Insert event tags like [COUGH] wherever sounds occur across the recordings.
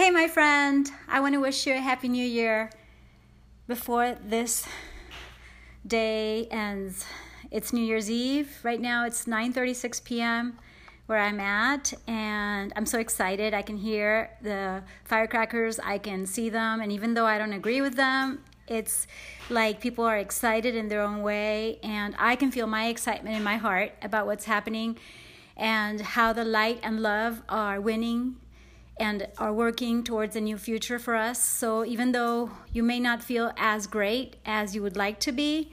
Hey, my friend, I want to wish you a happy new year before this day ends. It's New Year's Eve. Right now it's 9:36 p.m. where I'm at and I'm so excited. I can hear the firecrackers, I can see them, and even though I don't agree with them, it's like people are excited in their own way and I can feel my excitement in my heart about what's happening and how the light and love are winning and are working towards a new future for us. So even though you may not feel as great as you would like to be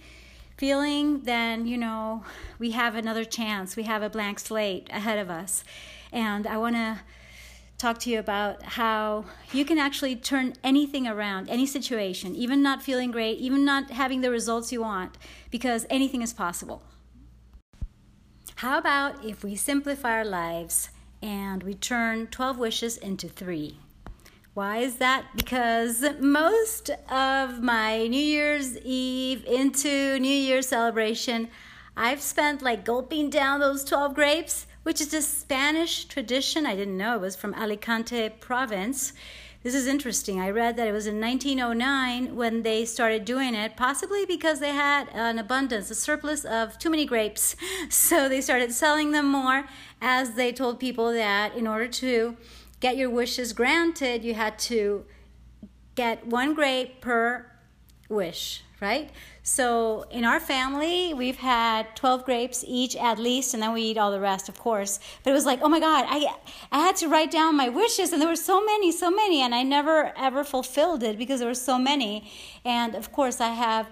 feeling, then you know, we have another chance. We have a blank slate ahead of us. And I want to talk to you about how you can actually turn anything around, any situation, even not feeling great, even not having the results you want, because anything is possible. How about if we simplify our lives and we turn 12 wishes into three. Why is that? Because most of my New Year's Eve into New Year celebration, I've spent like gulping down those 12 grapes, which is a Spanish tradition. I didn't know it was from Alicante province. This is interesting. I read that it was in 1909 when they started doing it, possibly because they had an abundance, a surplus of too many grapes. [LAUGHS] So they started selling them more as they told people that in order to get your wishes granted, you had to get one grape per wish, right? So in our family, we've had 12 grapes each at least, and then we eat all the rest, of course. But it was like, oh my God, I, I had to write down my wishes, and there were so many, so many, and I never ever fulfilled it because there were so many. And of course, I have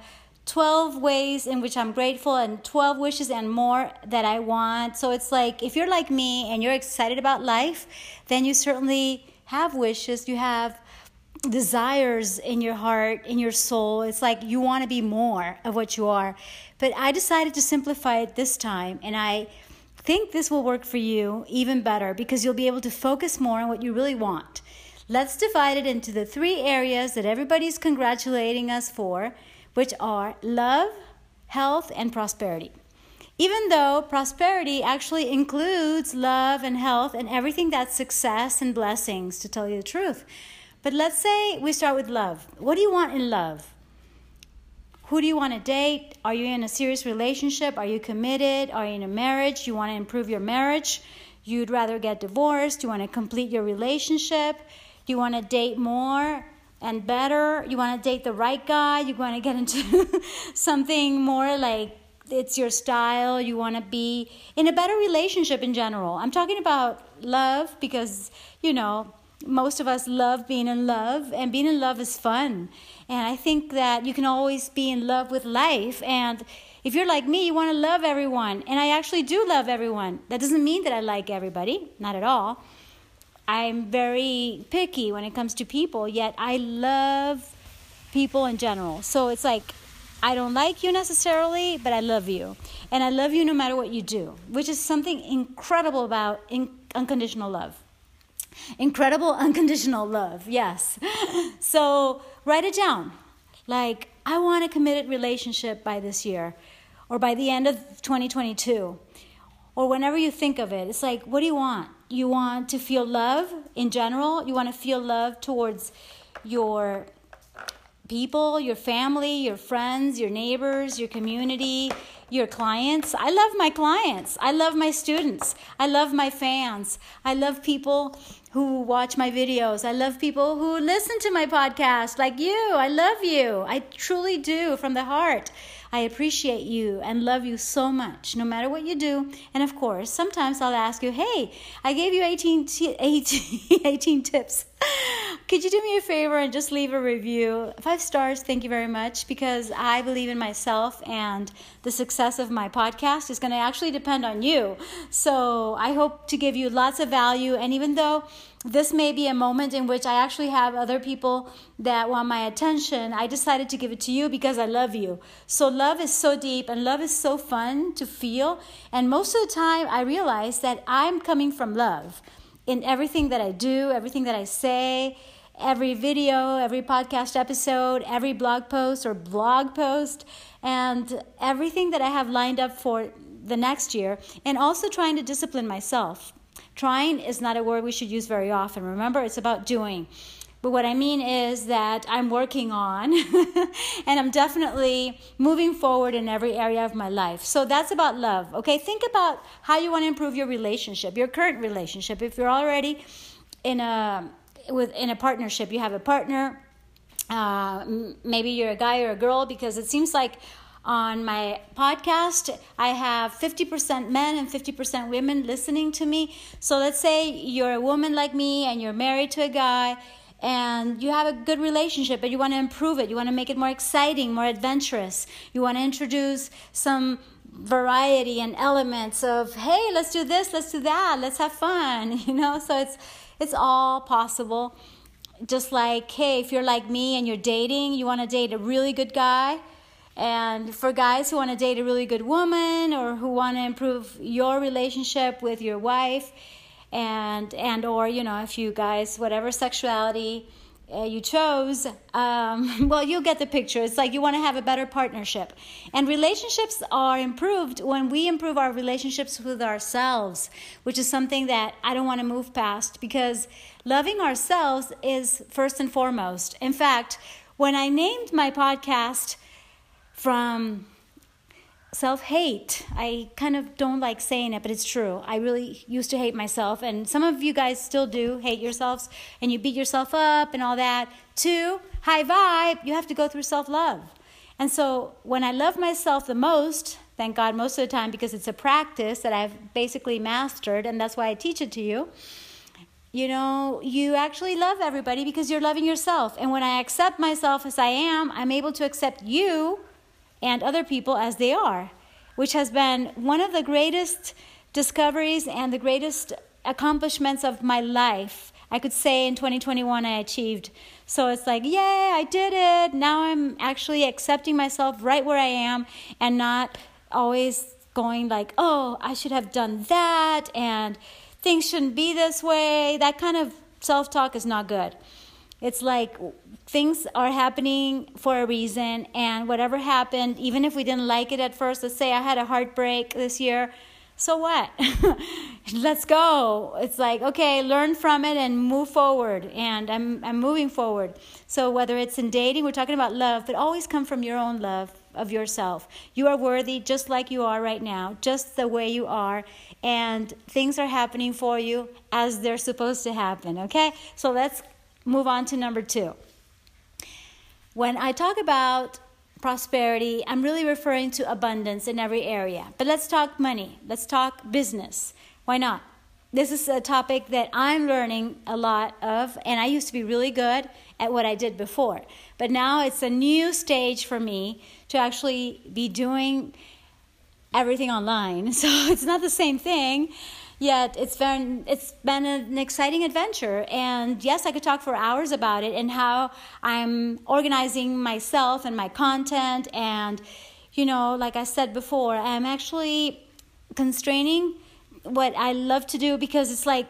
12 ways in which I'm grateful and 12 wishes and more that I want. So it's like if you're like me and you're excited about life, then you certainly have wishes. You have desires in your heart, in your soul. It's like you want to be more of what you are. But I decided to simplify it this time, and I think this will work for you even better because you'll be able to focus more on what you really want. Let's divide it into the three areas that everybody's congratulating us for, which are love, health, and prosperity. Even though prosperity actually includes love and health and everything that's success and blessings, to tell you the truth. But let's say we start with love. What do you want in love? Who do you want to date? Are you in a serious relationship? Are you committed? Are you in a marriage? You want to improve your marriage? You'd rather get divorced? You want to complete your relationship? Do you want to date more and better? You want to date the right guy? You want to get into [LAUGHS] something more like it's your style? You want to be in a better relationship in general? I'm talking about love because, you know, most of us love being in love, and being in love is fun. And I think that you can always be in love with life. And if you're like me, you want to love everyone. And I actually do love everyone. That doesn't mean that I like everybody, not at all. I'm very picky when it comes to people, yet I love people in general. So it's like, I don't like you necessarily, but I love you. And I love you no matter what you do, which is something incredible about in- unconditional love. Incredible unconditional love, yes. [LAUGHS] so write it down. Like, I want a committed relationship by this year or by the end of 2022 or whenever you think of it. It's like, what do you want? You want to feel love in general? You want to feel love towards your people, your family, your friends, your neighbors, your community, your clients. I love my clients. I love my students. I love my fans. I love people who watch my videos. I love people who listen to my podcast like you. I love you. I truly do from the heart. I appreciate you and love you so much, no matter what you do. And of course, sometimes I'll ask you, hey, I gave you 18, t- 18, [LAUGHS] 18 tips. [LAUGHS] Could you do me a favor and just leave a review? Five stars, thank you very much, because I believe in myself and the success of my podcast is going to actually depend on you. So I hope to give you lots of value. And even though this may be a moment in which I actually have other people that want my attention. I decided to give it to you because I love you. So, love is so deep and love is so fun to feel. And most of the time, I realize that I'm coming from love in everything that I do, everything that I say, every video, every podcast episode, every blog post or blog post, and everything that I have lined up for the next year, and also trying to discipline myself Trying is not a word we should use very often. Remember, it's about doing. But what I mean is that I'm working on [LAUGHS] and I'm definitely moving forward in every area of my life. So that's about love. Okay, think about how you want to improve your relationship, your current relationship. If you're already in a with in a partnership, you have a partner, uh, maybe you're a guy or a girl because it seems like on my podcast i have 50% men and 50% women listening to me so let's say you're a woman like me and you're married to a guy and you have a good relationship, but you want to improve it. You want to make it more exciting, more adventurous. You want to introduce some variety and elements of, hey, let's do this, let's do that, let's have fun, [LAUGHS] you know? So it's it's all possible. Just like, hey, if you're like me and you're dating, you want to date a really good guy. And for guys who want to date a really good woman or who want to improve your relationship with your wife, and and or you know if you guys whatever sexuality uh, you chose um, [LAUGHS] well you get the picture. It's like you want to have a better partnership. And relationships are improved when we improve our relationships with ourselves which is something that i don't want to move past because loving ourselves is first and foremost. In fact when i named my podcast from self hate. I kind of don't like saying it, but it's true. I really used to hate myself, and some of you guys still do hate yourselves, and you beat yourself up and all that. To, high vibe, you have to go through self love. And so when I love myself the most, thank God most of the time because it's a practice that I've basically mastered, and that's why I teach it to you. You know, you actually love everybody because you're loving yourself. And when I accept myself as I am, I'm able to accept you and other people as they are, which has been one of the greatest discoveries and the greatest accomplishments of my life. I could say in 2021 I achieved. So it's like, yay, I did it. Now I'm actually accepting myself right where I am and not always going like, oh, I should have done that and things shouldn't be this way. That kind of self talk is not good. It's like things are happening for a reason, and whatever happened, even if we didn't like it at first, let's say I had a heartbreak this year, so what? [LAUGHS] Let's go. It's like, okay, learn from it and move forward. And I'm, I'm moving forward. So, whether it's in dating, we're talking about love, but always come from your own love of yourself. You are worthy just like you are right now, just the way you are. And things are happening for you as they're supposed to happen, okay? So, let's move on to number two. When I talk about prosperity, I'm really referring to abundance in every area. But let's talk money, let's talk business. Why not? This is a topic that I'm learning a lot of, and I used to be really good at what I did before. But now it's a new stage for me to actually be doing everything online. [LAUGHS] So it's not the same thing yet it's been it's been an exciting adventure. And yes i could talk for hours about it and how i'm organizing myself and my content. And you know like i said before i'm actually constraining what i love to do because it's like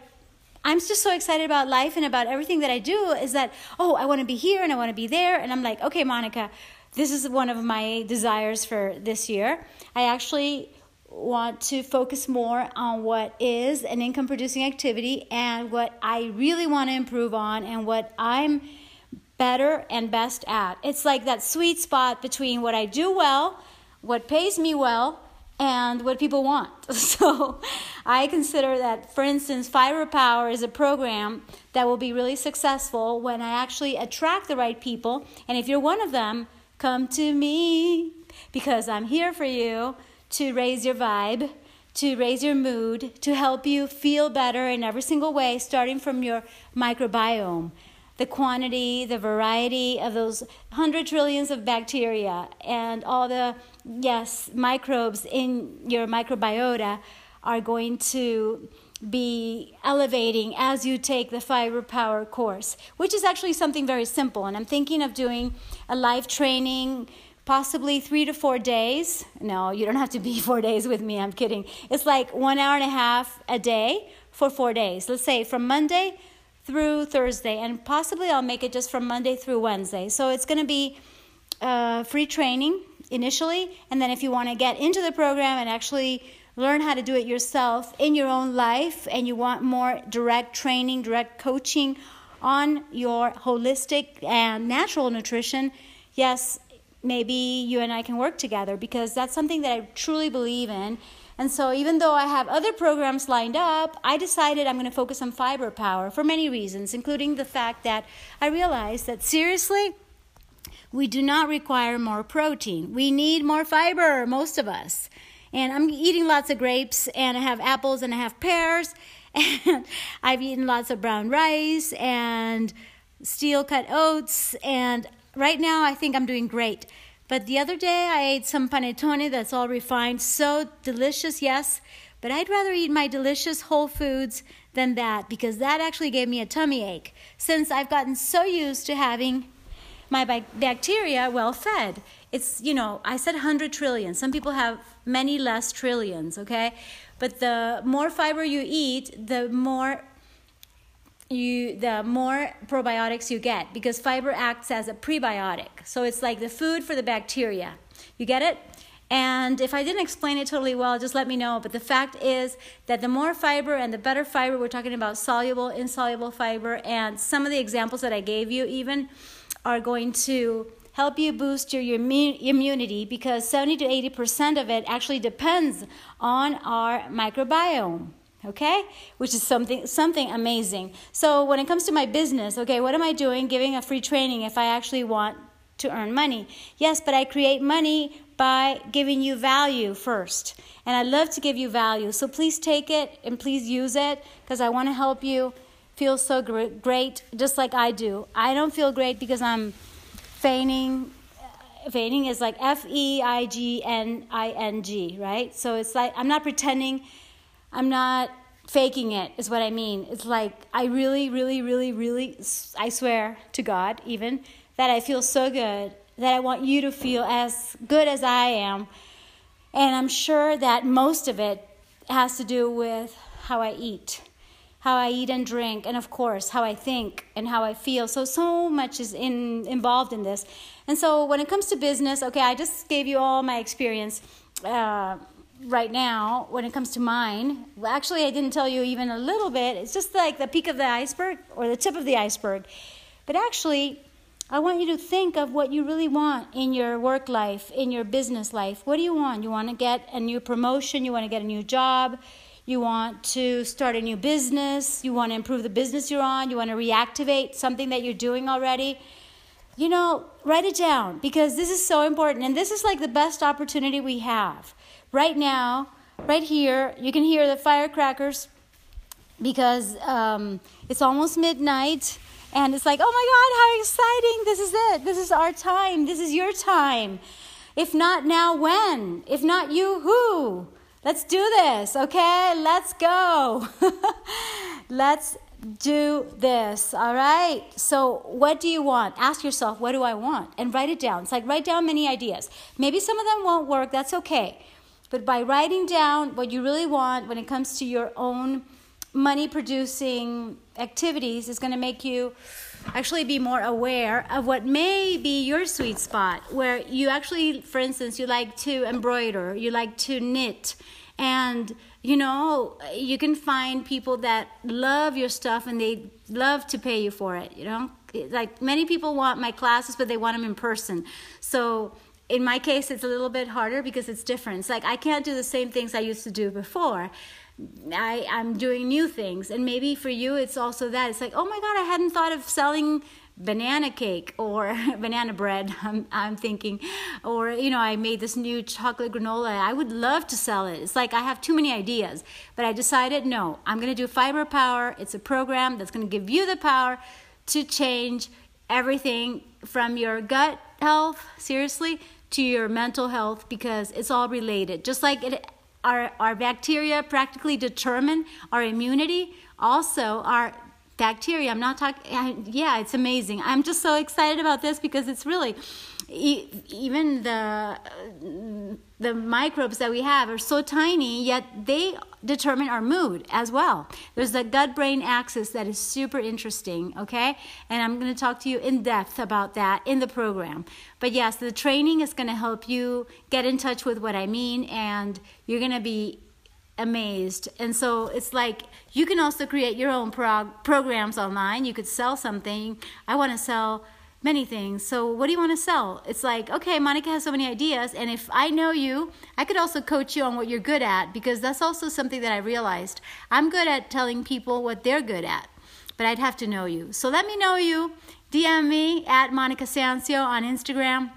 i'm just so excited about life and about everything that i do is that oh i want to be here and i want to be there. And i'm like okay monica this is one of my desires for this year. I actually want to focus more on what is an income producing activity and what I really want to improve on and what I'm better and best at. It's like that sweet spot between what I do well, what pays me well, and what people want. [LAUGHS] So I consider that, for instance, Fiber Power is a program that will be really successful when I actually attract the right people. And if you're one of them, come to me because I'm here for you to raise your vibe, to raise your mood, to help you feel better in every single way, starting from your microbiome. The quantity, the variety of those hundred trillions of bacteria and all the, yes, microbes in your microbiota are going to be elevating as you take the fiber power course, which is actually something very simple. And I'm thinking of doing a live training possibly three to four days. No, you don't have to be [LAUGHS] four days with me, I'm kidding. It's like one hour and a half a day for four days. Let's say from Monday through Thursday, and possibly I'll make it just from Monday through Wednesday. So it's going to be uh, free training initially, and then if you want to get into the program and actually learn how to do it yourself in your own life and you want more direct training, direct coaching on your holistic and natural nutrition, yes, maybe you and I can work together because that's something that I truly believe in. And so, even though I have other programs lined up, I decided I'm going to focus on fiber power for many reasons, including the fact that I realized that seriously, we do not require more protein. We need more fiber, most of us. And I'm eating lots of grapes, and I have apples, and I have pears, [LAUGHS] and I've eaten lots of brown rice and steel cut oats, and right now I think I'm doing great. But the other day I ate some panettone that's all refined, so delicious, yes. But I'd rather eat my delicious whole foods than that because that actually gave me a tummy ache since I've gotten so used to having my bacteria well fed. It's, you know, I said 100 trillion. Some people have many less trillions, okay? But the more fiber you eat, the more you the more probiotics you get because fiber acts as a prebiotic. So it's like the food for the bacteria. You get it? And if I didn't explain it totally well, just let me know. But the fact is that the more fiber and the better fiber, we're talking about soluble, insoluble fiber, and some of the examples that I gave you even are going to help you boost your, your immunity because 70 to 80% of it actually depends on our microbiome okay? Which is something something amazing. So when it comes to my business okay what am i doing? Giving a free training if i actually want to earn money. Yes but i create money by giving you value first. And i love to give you value. So please take it and please use it because i want to help you feel so great just like i do. I don't feel great because i'm feigning feigning is like F E I G N I N G, right? So it's like I'm not pretending I'm not faking it, is what I mean. It's like I really, really, really, really, I swear to God, even, that I feel so good that I want you to feel as good as I am. And I'm sure that most of it has to do with how I eat, how I eat and drink, and of course, how I think and how I feel. So, so much is in, involved in this. And so, when it comes to business, okay, I just gave you all my experience. Uh, right now when it comes to mine. Well, actually, I didn't tell you even a little bit. It's just like the peak of the iceberg or the tip of the iceberg. But actually, I want you to think of what you really want in your work life, in your business life. What do you want? You want to get a new promotion, you want to get a new job, you want to start a new business, you want to improve the business you're on, you want to reactivate something that you're doing already. You know, write it down because this is so important and this is like the best opportunity we have right now, right here, you can hear the firecrackers because um, it's almost midnight and it's like, oh my God, how exciting! This is it. This is our time. This is your time. If not now, when? If not you, who? Let's do this, okay? Let's go. [LAUGHS] Let's do this, all right? So, what do you want? Ask yourself, what do I want? And write it down. It's like write down many ideas. Maybe some of them won't work, that's okay. But by writing down what you really want when it comes to your own money producing activities is going to make you actually be more aware of what may be your sweet spot where you actually for instance you like to embroider you like to knit and you know you can find people that love your stuff and they love to pay you for it you know? Like many people want my classes but they want them in person. So in my case, it's a little bit harder because it's different. It's like I can't do the same things I used to do before. I, I'm doing new things. And maybe for you, it's also that. It's like, oh my God, I hadn't thought of selling banana cake or [LAUGHS] banana bread [LAUGHS] I'm, I'm thinking or you know i made this new chocolate granola i would love to sell it it's like i have too many ideas but i decided no i'm going to do fiber power it's a program that's going to give you the power to change everything from your gut health seriously to your mental health because it's all related. Just like it, our, our bacteria practically determine our immunity, also our bacteria. I'm not talking, yeah, it's amazing. I'm just so excited about this because it's really, even the the microbes that we have are so tiny yet they determine our mood as well there's the gut brain axis that is super interesting okay and i'm going to talk to you in depth about that in the program but yes the training is going to help you get in touch with what i mean and you're going to be amazed. And so it's like you can also create your own prog- programs online. You could sell something. I want to sell many things. So what do you want to sell? It's like, okay, Monica has so many ideas and if I know you, I could also coach you on what you're good at because that's also something that I realized. I'm good at telling people what they're good at. But I'd have to know you. So let me know you. DM me at Monica Sancio on Instagram.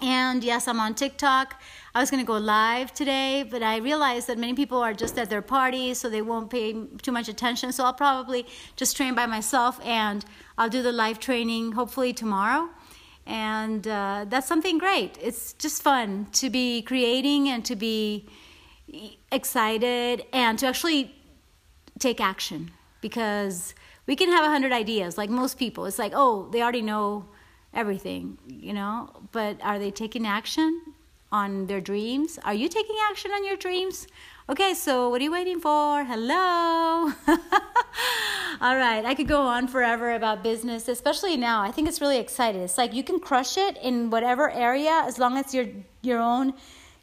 And yes, I'm on TikTok. I was going to go live today, but I realized that many people are just at their parties, so they won't pay too much attention. So I'll probably just train by myself and I'll do the live training hopefully tomorrow. And uh, that's something great. It's just fun to be creating and to be excited and to actually take action because we can have a hundred ideas like most people. It's like, oh, they already know everything, you know, but are they taking action on their dreams? Are you taking action on your dreams? Okay, so what are you waiting for? Hello. [LAUGHS] All right, I could go on forever about business, especially now. I think it's really exciting. It's like you can crush it in whatever area as long as your your own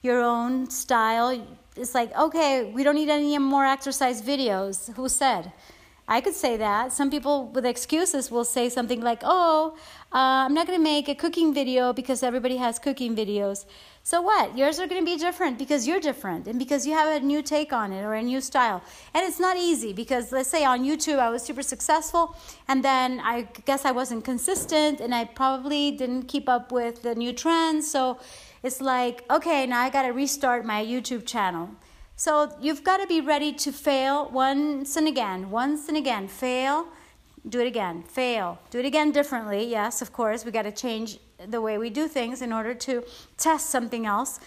your own style. It's like, okay, we don't need any more exercise videos. Who said? I could say that. Some people with excuses will say something like, oh, uh, I'm not going to make a cooking video because everybody has cooking videos. So what? Yours are going to be different because you're different and because you have a new take on it or a new style. And it's not easy because let's say on YouTube I was super successful and then I guess I wasn't consistent and I probably didn't keep up with the new trends. So it's like, okay, now I got to restart my YouTube channel. So you've got to be ready to fail once and again, once and again, fail, do it again, fail, do it again differently. Yes, of course, we got to change the way we do things in order to test something else.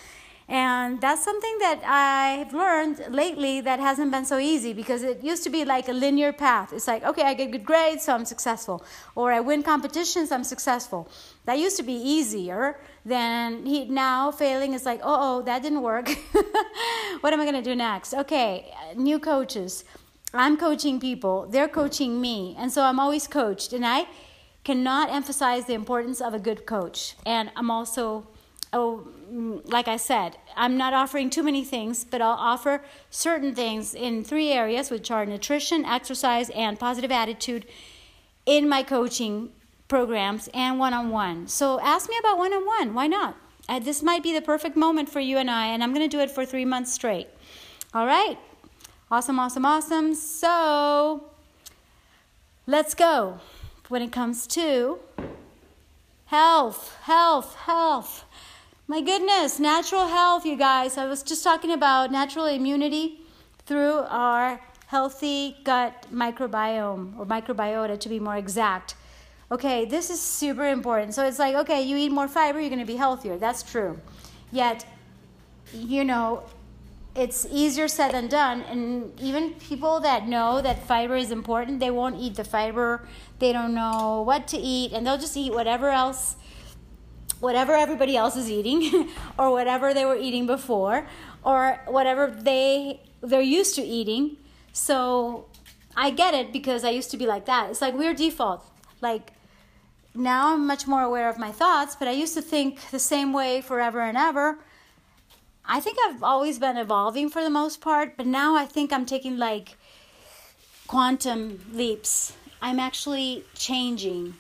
And that's something that I've learned lately that hasn't been so easy because it used to be like a linear path. It's like, okay, I get good grades, so I'm successful. Or I win competitions, I'm successful. That used to be easier than he, now failing is like, oh, oh, that didn't work. [LAUGHS] what am I going to do next? Okay, new coaches. I'm coaching people, they're coaching me. And so I'm always coached. And I cannot emphasize the importance of a good coach. And I'm also oh, mm, like I said, I'm not offering too many things, but I'll offer certain things in three areas, which are nutrition, exercise, and positive attitude in my coaching programs and one on one. So ask me about one on one. Why not? Uh, this might be the perfect moment for you and I, and I'm going to do it for three months straight. All right? Awesome, awesome, awesome. So let's go when it comes to health, health, health. My goodness, natural health, you guys. I was just talking about natural immunity through our healthy gut microbiome or microbiota to be more exact. Okay, this is super important. So it's like, okay, you eat more fiber, you're going to be healthier. That's true. Yet, you know, it's easier said than done. And even people that know that fiber is important, they won't eat the fiber. They don't know what to eat, and they'll just eat whatever else whatever everybody else is eating [LAUGHS] or whatever they were eating before or whatever they they're used to eating. So i get it because i used to be like that. It's like we're default. Like now i'm much more aware of my thoughts but i used to think the same way forever and ever. I think i've always been evolving for the most part but now i think i'm taking like quantum leaps. I'm actually changing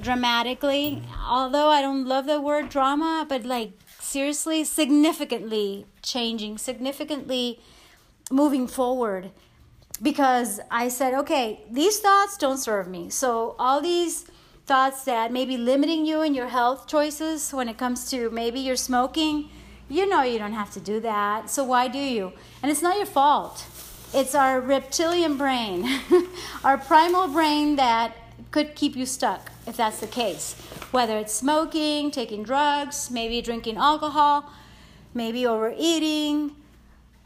dramatically. Although I don't love the word drama, but like seriously, significantly changing, significantly moving forward. Because I said, okay, these thoughts don't serve me. So all these thoughts that may be limiting you in your health choices when it comes to maybe you're smoking, you know you don't have to do that. So why do you? And it's not your fault. It's our reptilian brain, [LAUGHS] our primal brain that could keep you stuck if that's the case. Whether it's smoking, taking drugs, maybe drinking alcohol, maybe overeating,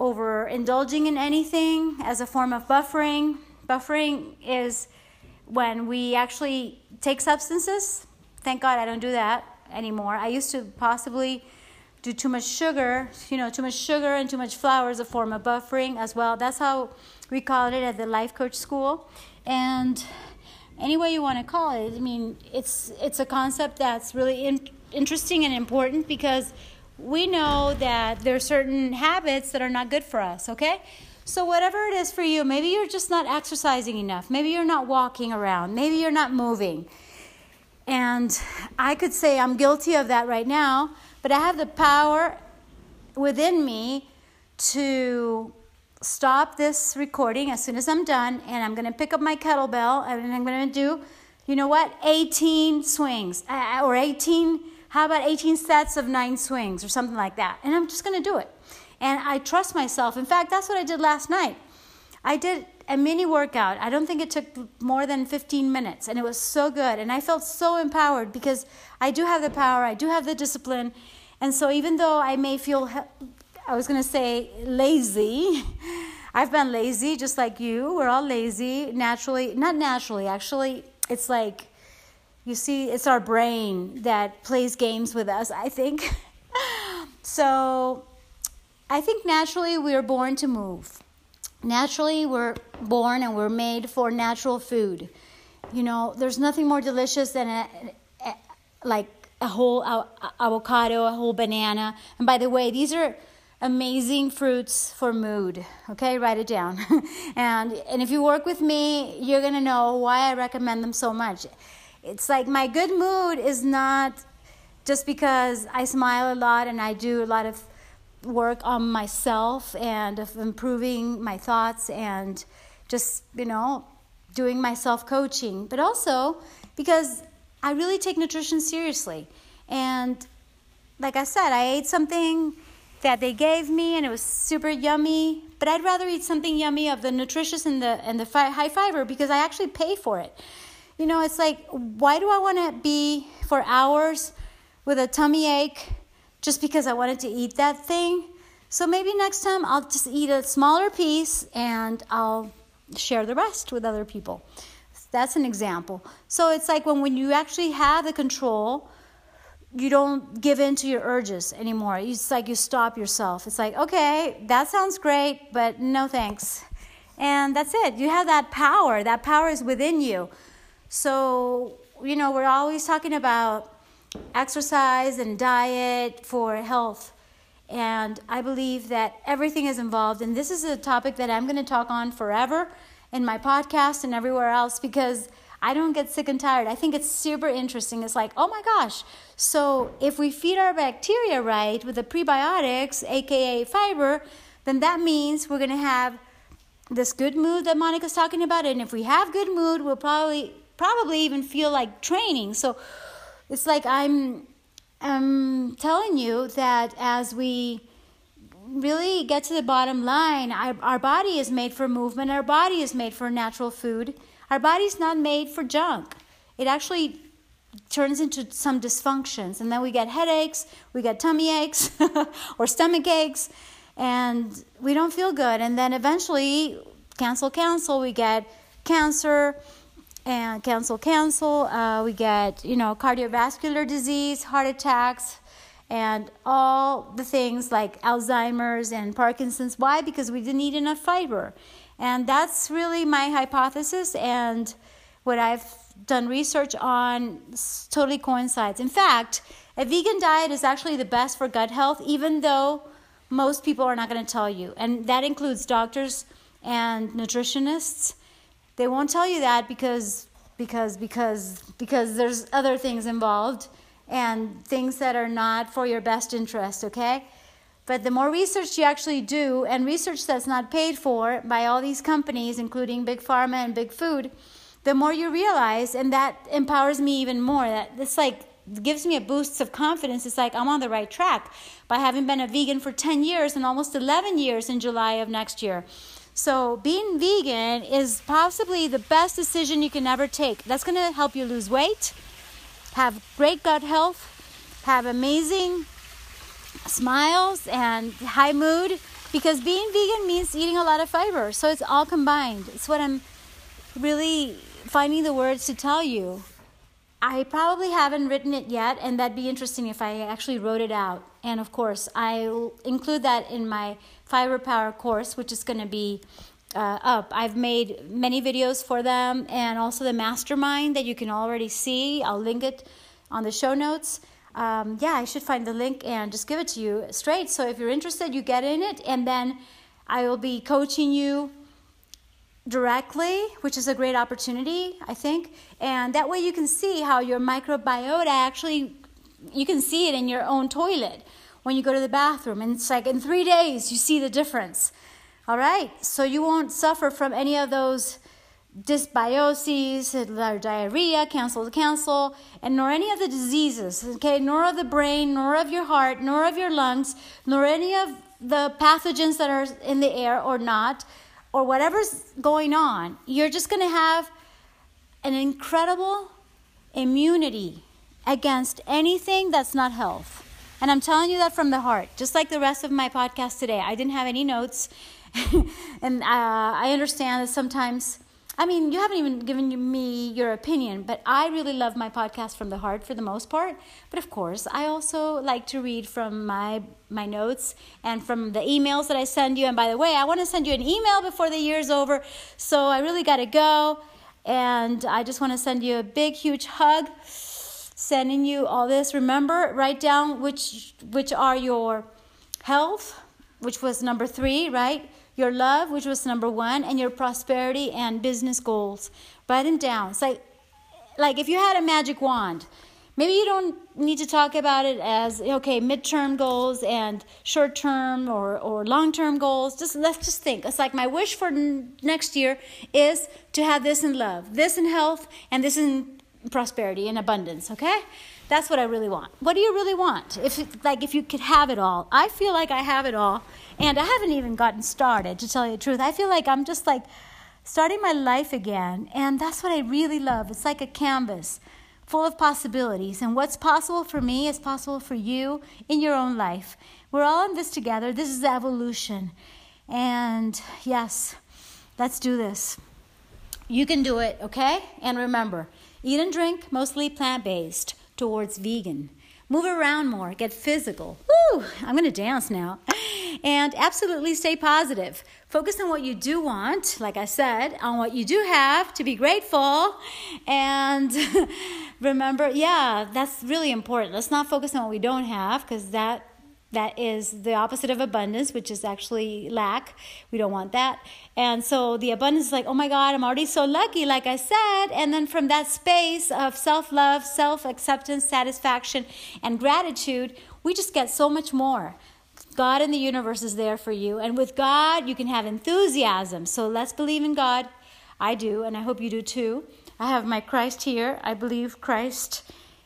overindulging in anything as a form of buffering. Buffering is when we actually take substances. Thank God I don't do that anymore. I used to possibly do too much sugar, you know, too much sugar and too much flour is a form of buffering as well. That's how we call it at the life coach school. And any way you want to call it. I mean, it's it's a concept that's really in, interesting and important because we know that there are certain habits that are not good for us, okay? So, whatever it is for you, maybe you're just not exercising enough. Maybe you're not walking around. Maybe you're not moving. And I could say I'm guilty of that right now, but I have the power within me to stop this recording as soon as I'm done, and I'm going to pick up my kettlebell and I'm going to do, you know what, 18 swings or 18 how about 18 sets of nine swings or something like that? And I'm just going to do it. And I trust myself. In fact, that's what I did last night. I did a mini workout. I don't think it took more than 15 minutes, and it was so good. And I felt so empowered because I do have the power, I do have the discipline. And so, even though I may feel, I was going to say lazy, [LAUGHS] I've been lazy just like you. We're all lazy naturally, not naturally, actually. It's like you see, it's our brain that plays games with us, I think. [LAUGHS] so I think naturally we are born to move. Naturally, we're born and we're made for natural food. You know, there's nothing more delicious than a, a like a whole avocado, a whole banana. And by the way, these are amazing fruits for mood. Okay, write it down. [LAUGHS] and and if you work with me, you're going to know why I recommend them so much. It's like my good mood is not just because I smile a lot and I do a lot of work on myself and of improving my thoughts and just, you know, doing my self coaching, but also because I really take nutrition seriously. And like I said, I ate something that they gave me and it was super yummy, but I'd rather eat something yummy of the nutritious and the and the fi- high fiber because I actually pay for it. You know, it's like, why do I want to be for hours with a tummy ache just because I wanted to eat that thing? So maybe next time I'll just eat a smaller piece and I'll share the rest with other people. That's an example. So it's like when, when you actually have the control, you don't give in to your urges anymore. It's like you stop yourself. It's like, okay, that sounds great, but no thanks. And that's it. You have that power. That power is within you. So, you know, we're always talking about exercise and diet for health. And I believe that everything is involved. And this is a topic that I'm going to talk on forever in my podcast and everywhere else because I don't get sick and tired. I think it's super interesting. It's like, oh my gosh. So if we feed our bacteria right with the prebiotics, aka fiber, then that means we're going to have this good mood that Monica's talking about. And if we have good mood, we'll probably probably even feel like training. So it's like I'm, I'm telling you that as we really get to the bottom line, our, our body is made for movement, our body is made for natural food. Our body's not made for junk. It actually turns into some dysfunctions, and then we get headaches, we get tummy aches, [LAUGHS] or stomach aches, and we don't feel good. And then eventually, cancel, cancel, we get cancer and cancel cancel uh, we get you know cardiovascular disease heart attacks and all the things like alzheimer's and parkinson's why because we didn't eat enough fiber and that's really my hypothesis and what i've done research on totally coincides. In fact a vegan diet is actually the best for gut health even though most people are not going to tell you. And that includes doctors and nutritionists. They won't tell you that because because because because there's other things involved and things that are not for your best interest, okay? But the more research you actually do, and research that's not paid for by all these companies, including Big Pharma and Big Food, the more you realize, and that empowers me even more. That it's like gives me a boost of confidence. It's like I'm on the right track by having been a vegan for 10 years and almost 11 years in July of next year. So, being vegan is possibly the best decision you can ever take. That's going to help you lose weight, have great gut health, have amazing smiles, and high mood because being vegan means eating a lot of fiber. So, it's all combined. It's what I'm really finding the words to tell you. I probably haven't written it yet, and that'd be interesting if I actually wrote it out. And of course, I'll include that in my Fiber Power course, which is going to be uh, up. I've made many videos for them and also the mastermind that you can already see. I'll link it on the show notes. Um, yeah, I should find the link and just give it to you straight. So if you're interested, you get in it, and then I will be coaching you directly, which is a great opportunity, I think. And that way you can see how your microbiota actually, you can see it in your own toilet when you go to the bathroom. And it's like in three days, you see the difference. All right? So you won't suffer from any of those dysbioses, diarrhea, cancel to cancel, and nor any of the diseases, okay, nor of the brain, nor of your heart, nor of your lungs, nor any of the pathogens that are in the air or not, or whatever's going on. You're just going to have an incredible immunity against anything that's not health. And I'm telling you that from the heart, just like the rest of my podcast today. I didn't have any notes. [LAUGHS] and uh, I understand that sometimes I mean, you haven't even given me your opinion, but I really love my podcast from the heart for the most part. But of course, I also like to read from my my notes and from the emails that I send you. And by the way, I want to send you an email before the year's over, so I really got to go. And I just want to send you a big, huge hug. Sending you all this. Remember, write down which which are your health, which was number three, right? Your love, which was number one, and your prosperity and business goals. Write them down. It's like, like if you had a magic wand, maybe you don't need to talk about it as okay, midterm goals and short term or, or long term goals. Just let's just think. It's like my wish for n- next year is to have this in love, this in health, and this in prosperity and abundance. Okay. That's what I really want. What do you really want? If like if you could have it all. I feel like I have it all and I haven't even gotten started to tell you the truth. I feel like I'm just like starting my life again and that's what I really love. It's like a canvas full of possibilities and what's possible for me is possible for you in your own life. We're all in this together. This is evolution. And yes, let's do this. You can do it, okay? And remember, eat and drink mostly plant based towards vegan. Move around more, get physical. Woo! I'm to dance now. And absolutely stay positive. Focus on what you do want, like I said, on what you do have to be grateful. And [LAUGHS] remember, yeah, that's really important. Let's not focus on what we don't have because that that is the opposite of abundance, which is actually lack. We don't want that. And so the abundance is like, oh my God, I'm already so lucky, like I said. And then from that space of self love, self acceptance, satisfaction, and gratitude, we just get so much more. God in the universe is there for you. And with God, you can have enthusiasm. So let's believe in God. I do, and I hope you do too. I have my Christ here. I believe Christ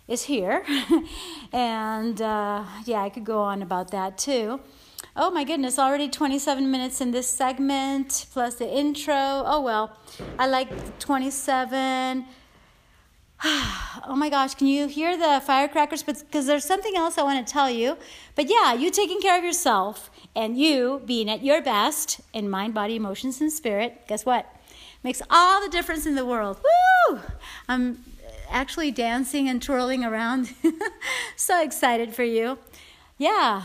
is here. [LAUGHS] and uh, yeah, I could go on about that too. Oh my goodness, already 27 minutes in this segment plus the intro. Oh well, I like 27. [SIGHS] oh my gosh, can you hear the firecrackers? Because there's something else I want to tell you. But yeah, you taking care of yourself and you being at your best in mind, body, emotions, and spirit, guess what? Makes all the difference in the world. Woo! I'm actually dancing and twirling around. [LAUGHS] so excited for you. Yeah,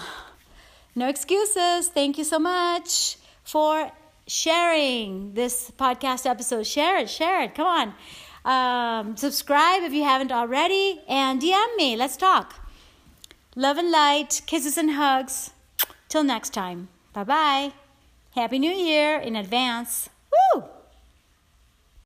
no excuses. Thank you so much for sharing this podcast episode. Share it, share it. Come on. Um, subscribe if you haven't already and DM me. Let's talk. Love and light, kisses and hugs. Till next time. Bye bye. Happy New Year in advance. Woo!